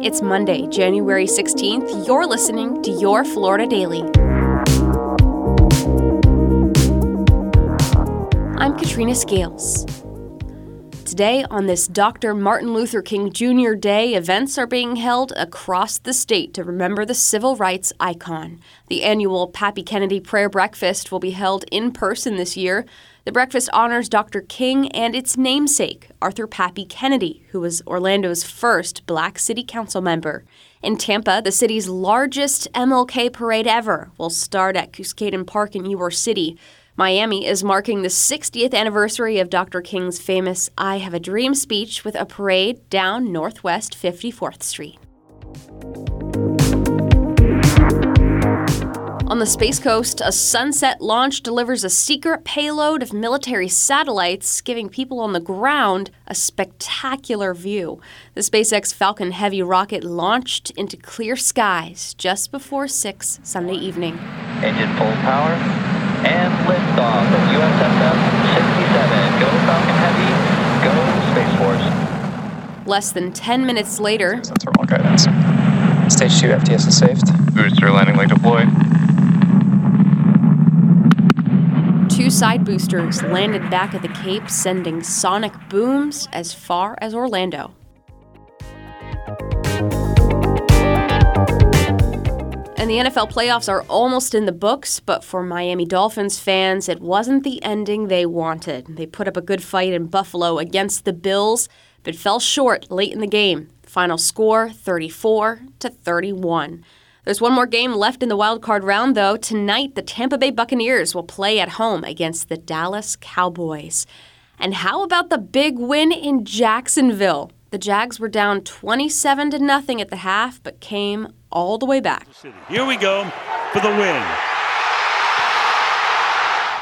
It's Monday, January 16th. You're listening to Your Florida Daily. I'm Katrina Scales. Today, on this Dr. Martin Luther King Jr. Day, events are being held across the state to remember the civil rights icon. The annual Pappy Kennedy Prayer Breakfast will be held in person this year. The breakfast honors Dr. King and its namesake, Arthur Pappy Kennedy, who was Orlando's first black city council member. In Tampa, the city's largest MLK parade ever will start at Cuscaden Park in Ybor City. Miami is marking the 60th anniversary of Dr. King's famous I Have a Dream speech with a parade down Northwest 54th Street. On the Space Coast, a Sunset launch delivers a secret payload of military satellites, giving people on the ground a spectacular view. The SpaceX Falcon Heavy rocket launched into clear skies just before 6 Sunday evening. Engine full power and liftoff of USSF 67. Go Falcon Heavy, go Space Force. Less than 10 minutes later, Sensor all guidance. Stage 2 FTS is saved. Booster landing leg deployed. two side boosters landed back at the Cape, sending sonic booms as far as Orlando. And the NFL playoffs are almost in the books, but for Miami Dolphins fans, it wasn't the ending they wanted. They put up a good fight in Buffalo against the Bills, but fell short late in the game. Final score 34 to 31. There's one more game left in the wild card round, though. Tonight, the Tampa Bay Buccaneers will play at home against the Dallas Cowboys. And how about the big win in Jacksonville? The Jags were down 27 to nothing at the half, but came all the way back. Here we go for the win.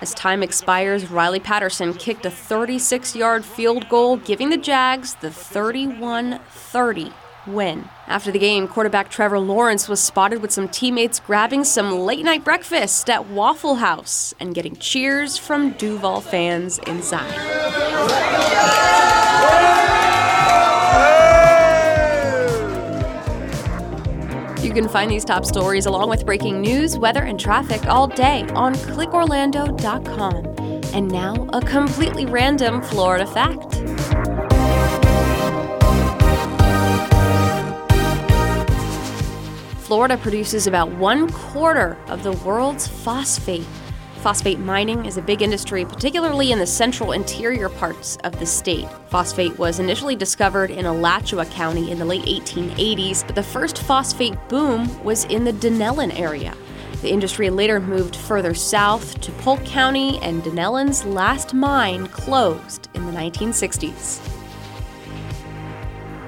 As time expires, Riley Patterson kicked a 36 yard field goal, giving the Jags the 31 30 win. After the game, quarterback Trevor Lawrence was spotted with some teammates grabbing some late night breakfast at Waffle House and getting cheers from Duval fans inside. You can find these top stories along with breaking news, weather, and traffic all day on clickorlando.com. And now, a completely random Florida fact. Florida produces about one quarter of the world's phosphate. Phosphate mining is a big industry, particularly in the central interior parts of the state. Phosphate was initially discovered in Alachua County in the late 1880s, but the first phosphate boom was in the Dunnellon area. The industry later moved further south to Polk County, and Dunnellon's last mine closed in the 1960s.